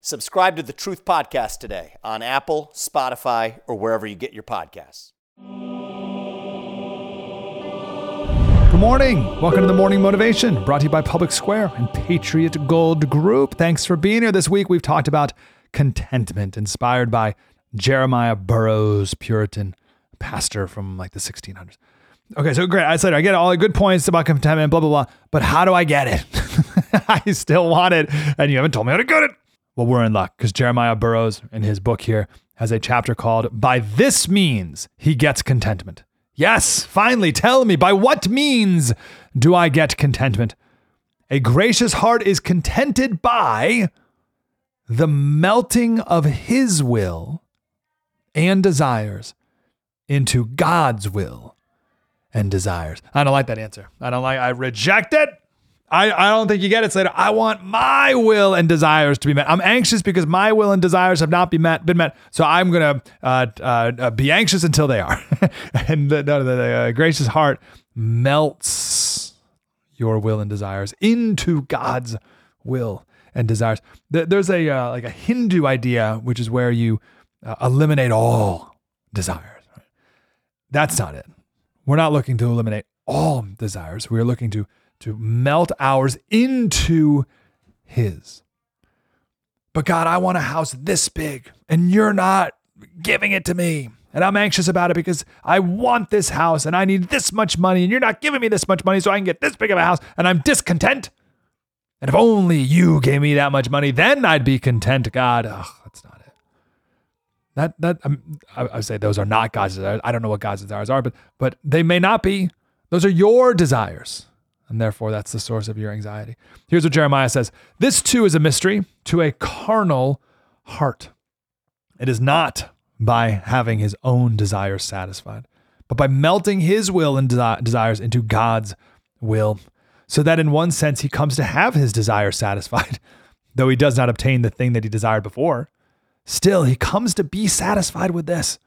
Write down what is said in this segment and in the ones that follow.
Subscribe to the Truth Podcast today on Apple, Spotify, or wherever you get your podcasts. Good morning. Welcome to the Morning Motivation, brought to you by Public Square and Patriot Gold Group. Thanks for being here this week. We've talked about contentment, inspired by Jeremiah Burroughs, Puritan pastor from like the 1600s. Okay, so great. I said I get all the good points about contentment, blah blah blah. But how do I get it? I still want it, and you haven't told me how to get it. Well, we're in luck because Jeremiah Burroughs in his book here has a chapter called "By This Means He Gets Contentment." Yes, finally, tell me by what means do I get contentment? A gracious heart is contented by the melting of His will and desires into God's will and desires. I don't like that answer. I don't like, I reject it. I, I don't think you get it, Slater. I want my will and desires to be met. I'm anxious because my will and desires have not been met. Been met. So I'm gonna uh, uh, be anxious until they are. and the, the, the uh, gracious heart melts your will and desires into God's will and desires. There's a uh, like a Hindu idea, which is where you uh, eliminate all desires. That's not it. We're not looking to eliminate all desires. We're looking to to melt ours into His. But God, I want a house this big, and you're not giving it to me. And I'm anxious about it because I want this house and I need this much money, and you're not giving me this much money so I can get this big of a house, and I'm discontent. And if only you gave me that much money, then I'd be content, God. Ugh, that's not it. That that um, I, I say those are not God's desires. I don't know what God's desires are, but but they may not be. Those are your desires and therefore that's the source of your anxiety. Here's what Jeremiah says This too is a mystery to a carnal heart. It is not by having his own desires satisfied, but by melting his will and de- desires into God's will, so that in one sense he comes to have his desires satisfied, though he does not obtain the thing that he desired before. Still, he comes to be satisfied with this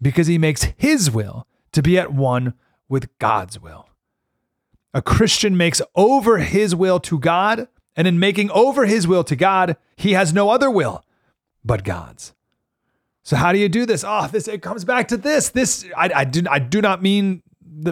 because he makes his will to be at one with God's will. A Christian makes over his will to God, and in making over his will to God, he has no other will but God's. So how do you do this? Oh, this it comes back to this. This I, I did I do not mean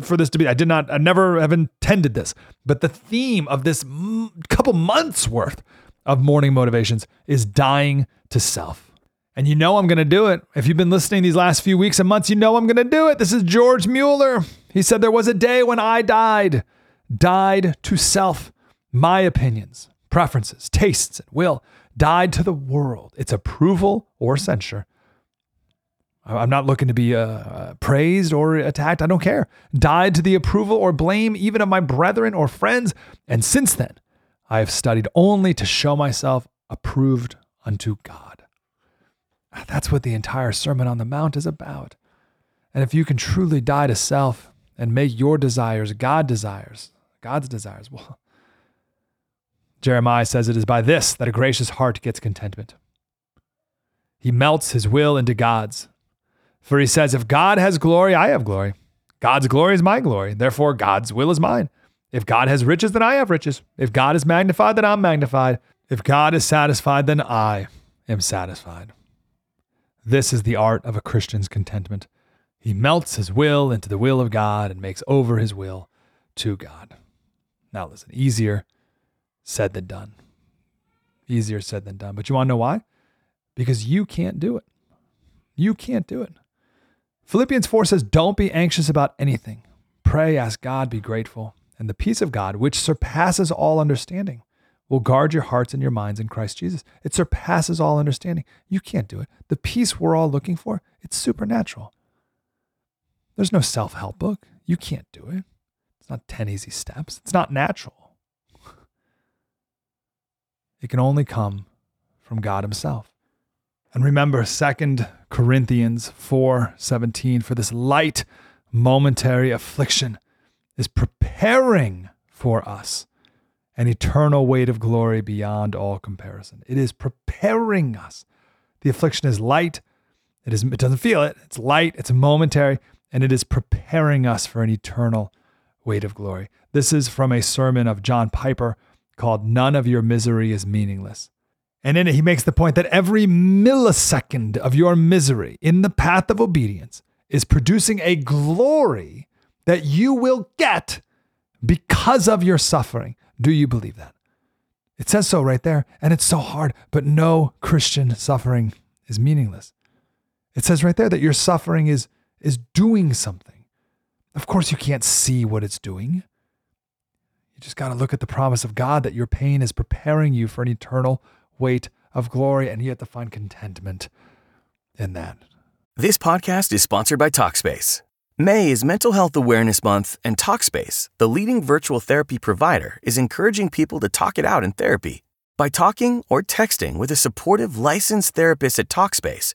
for this to be. I did not. I never have intended this. But the theme of this m- couple months worth of morning motivations is dying to self. And you know I'm going to do it. If you've been listening these last few weeks and months, you know I'm going to do it. This is George Mueller. He said there was a day when I died died to self, my opinions, preferences, tastes, and will, died to the world, its approval or censure. I'm not looking to be uh, praised or attacked. I don't care. Died to the approval or blame even of my brethren or friends. And since then, I have studied only to show myself approved unto God. That's what the entire Sermon on the Mount is about. And if you can truly die to self and make your desires God desires, God's desires. Well, Jeremiah says it is by this that a gracious heart gets contentment. he melts his will into God's. For he says, If God has glory, I have glory. God's glory is my glory. Therefore, God's will is mine. If God has riches, then I have riches. If God is magnified, then I'm magnified. If God is satisfied, then I am satisfied. This is the art of a Christian's contentment. He melts his will into the will of God and makes over his will to God. Now, listen, easier said than done. Easier said than done. But you want to know why? Because you can't do it. You can't do it. Philippians 4 says, Don't be anxious about anything. Pray, ask God, be grateful. And the peace of God, which surpasses all understanding, will guard your hearts and your minds in Christ Jesus. It surpasses all understanding. You can't do it. The peace we're all looking for, it's supernatural. There's no self help book. You can't do it. It's not 10 easy steps. It's not natural. It can only come from God Himself. And remember 2 Corinthians 4:17 for this light momentary affliction is preparing for us an eternal weight of glory beyond all comparison. It is preparing us. The affliction is light. It, is, it doesn't feel it. It's light. It's momentary. And it is preparing us for an eternal weight of glory. This is from a sermon of John Piper called None of Your Misery is Meaningless. And in it, he makes the point that every millisecond of your misery in the path of obedience is producing a glory that you will get because of your suffering. Do you believe that? It says so right there, and it's so hard, but no Christian suffering is meaningless. It says right there that your suffering is, is doing something. Of course, you can't see what it's doing. You just got to look at the promise of God that your pain is preparing you for an eternal weight of glory, and you have to find contentment in that. This podcast is sponsored by Talkspace. May is Mental Health Awareness Month, and Talkspace, the leading virtual therapy provider, is encouraging people to talk it out in therapy. By talking or texting with a supportive licensed therapist at Talkspace,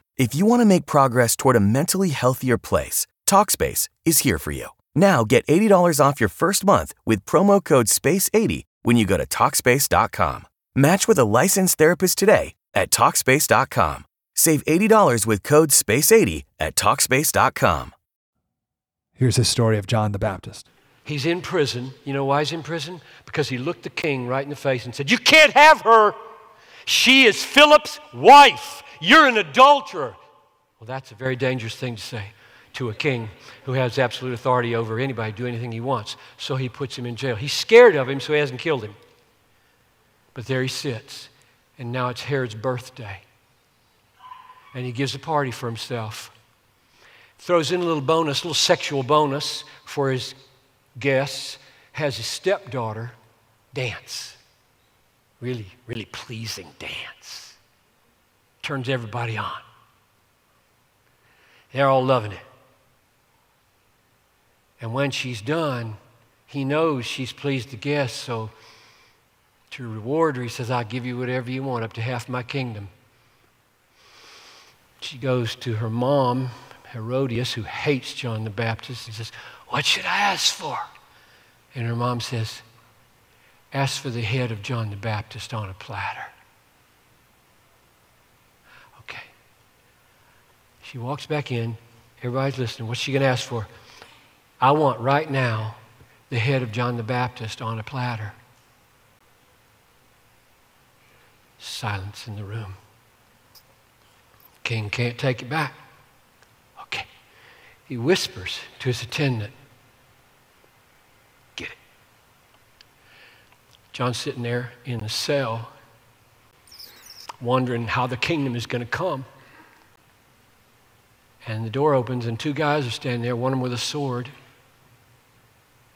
If you want to make progress toward a mentally healthier place, Talkspace is here for you. Now get $80 off your first month with promo code SPACE80 when you go to Talkspace.com. Match with a licensed therapist today at Talkspace.com. Save $80 with code SPACE80 at Talkspace.com. Here's his story of John the Baptist. He's in prison. You know why he's in prison? Because he looked the king right in the face and said, You can't have her. She is Philip's wife. You're an adulterer. Well, that's a very dangerous thing to say to a king who has absolute authority over anybody, do anything he wants. So he puts him in jail. He's scared of him, so he hasn't killed him. But there he sits, and now it's Herod's birthday. And he gives a party for himself throws in a little bonus, a little sexual bonus for his guests, has his stepdaughter dance. Really, really pleasing dance. Turns everybody on. They're all loving it. And when she's done, he knows she's pleased the guests, so to reward her, he says, I'll give you whatever you want, up to half my kingdom. She goes to her mom Herodias, who hates John the Baptist, and says, What should I ask for? And her mom says, Ask for the head of John the Baptist on a platter. Okay. She walks back in. Everybody's listening. What's she going to ask for? I want right now the head of John the Baptist on a platter. Silence in the room. King can't take it back. Okay. He whispers to his attendant, Get it. John's sitting there in the cell, wondering how the kingdom is going to come. And the door opens, and two guys are standing there, one of them with a sword.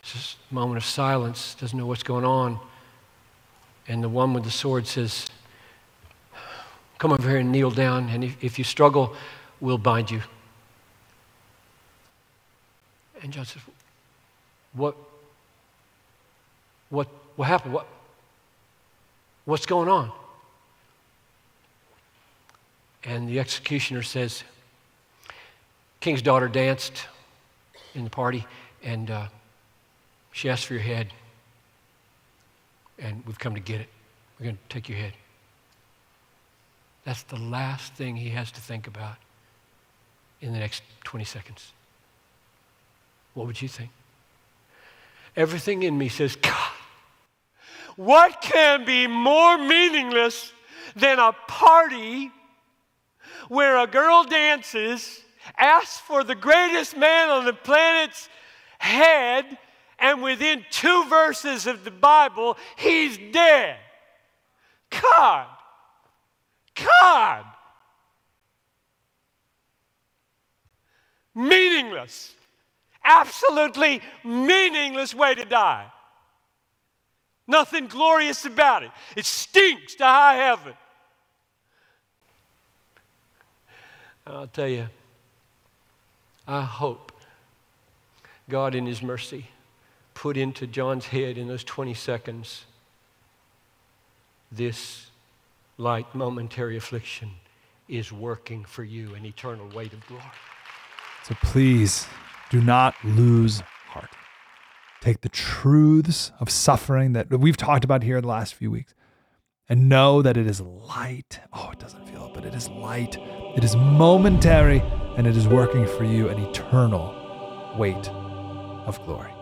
It's just a moment of silence, doesn't know what's going on. And the one with the sword says, Come over here and kneel down, and if, if you struggle, we'll bind you And John says, What? What, what happened? What, what's going on? And the executioner says, King's daughter danced in the party, and uh, she asked for your head, and we've come to get it. We're going to take your head. That's the last thing he has to think about in the next 20 seconds. What would you think? Everything in me says, God, what can be more meaningless than a party where a girl dances, asks for the greatest man on the planet's head, and within two verses of the Bible, he's dead? God, God. Meaningless. Absolutely meaningless way to die. Nothing glorious about it. It stinks to high heaven. I'll tell you, I hope God, in His mercy, put into John's head in those 20 seconds this light momentary affliction is working for you an eternal weight of glory. So please do not lose heart. Take the truths of suffering that we've talked about here in the last few weeks and know that it is light. Oh, it doesn't feel it, but it is light. It is momentary and it is working for you an eternal weight of glory.